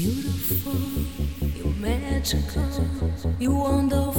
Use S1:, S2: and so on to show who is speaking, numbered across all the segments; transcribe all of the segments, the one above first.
S1: beautiful, you're magical, you wonderful.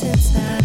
S1: Peace inside.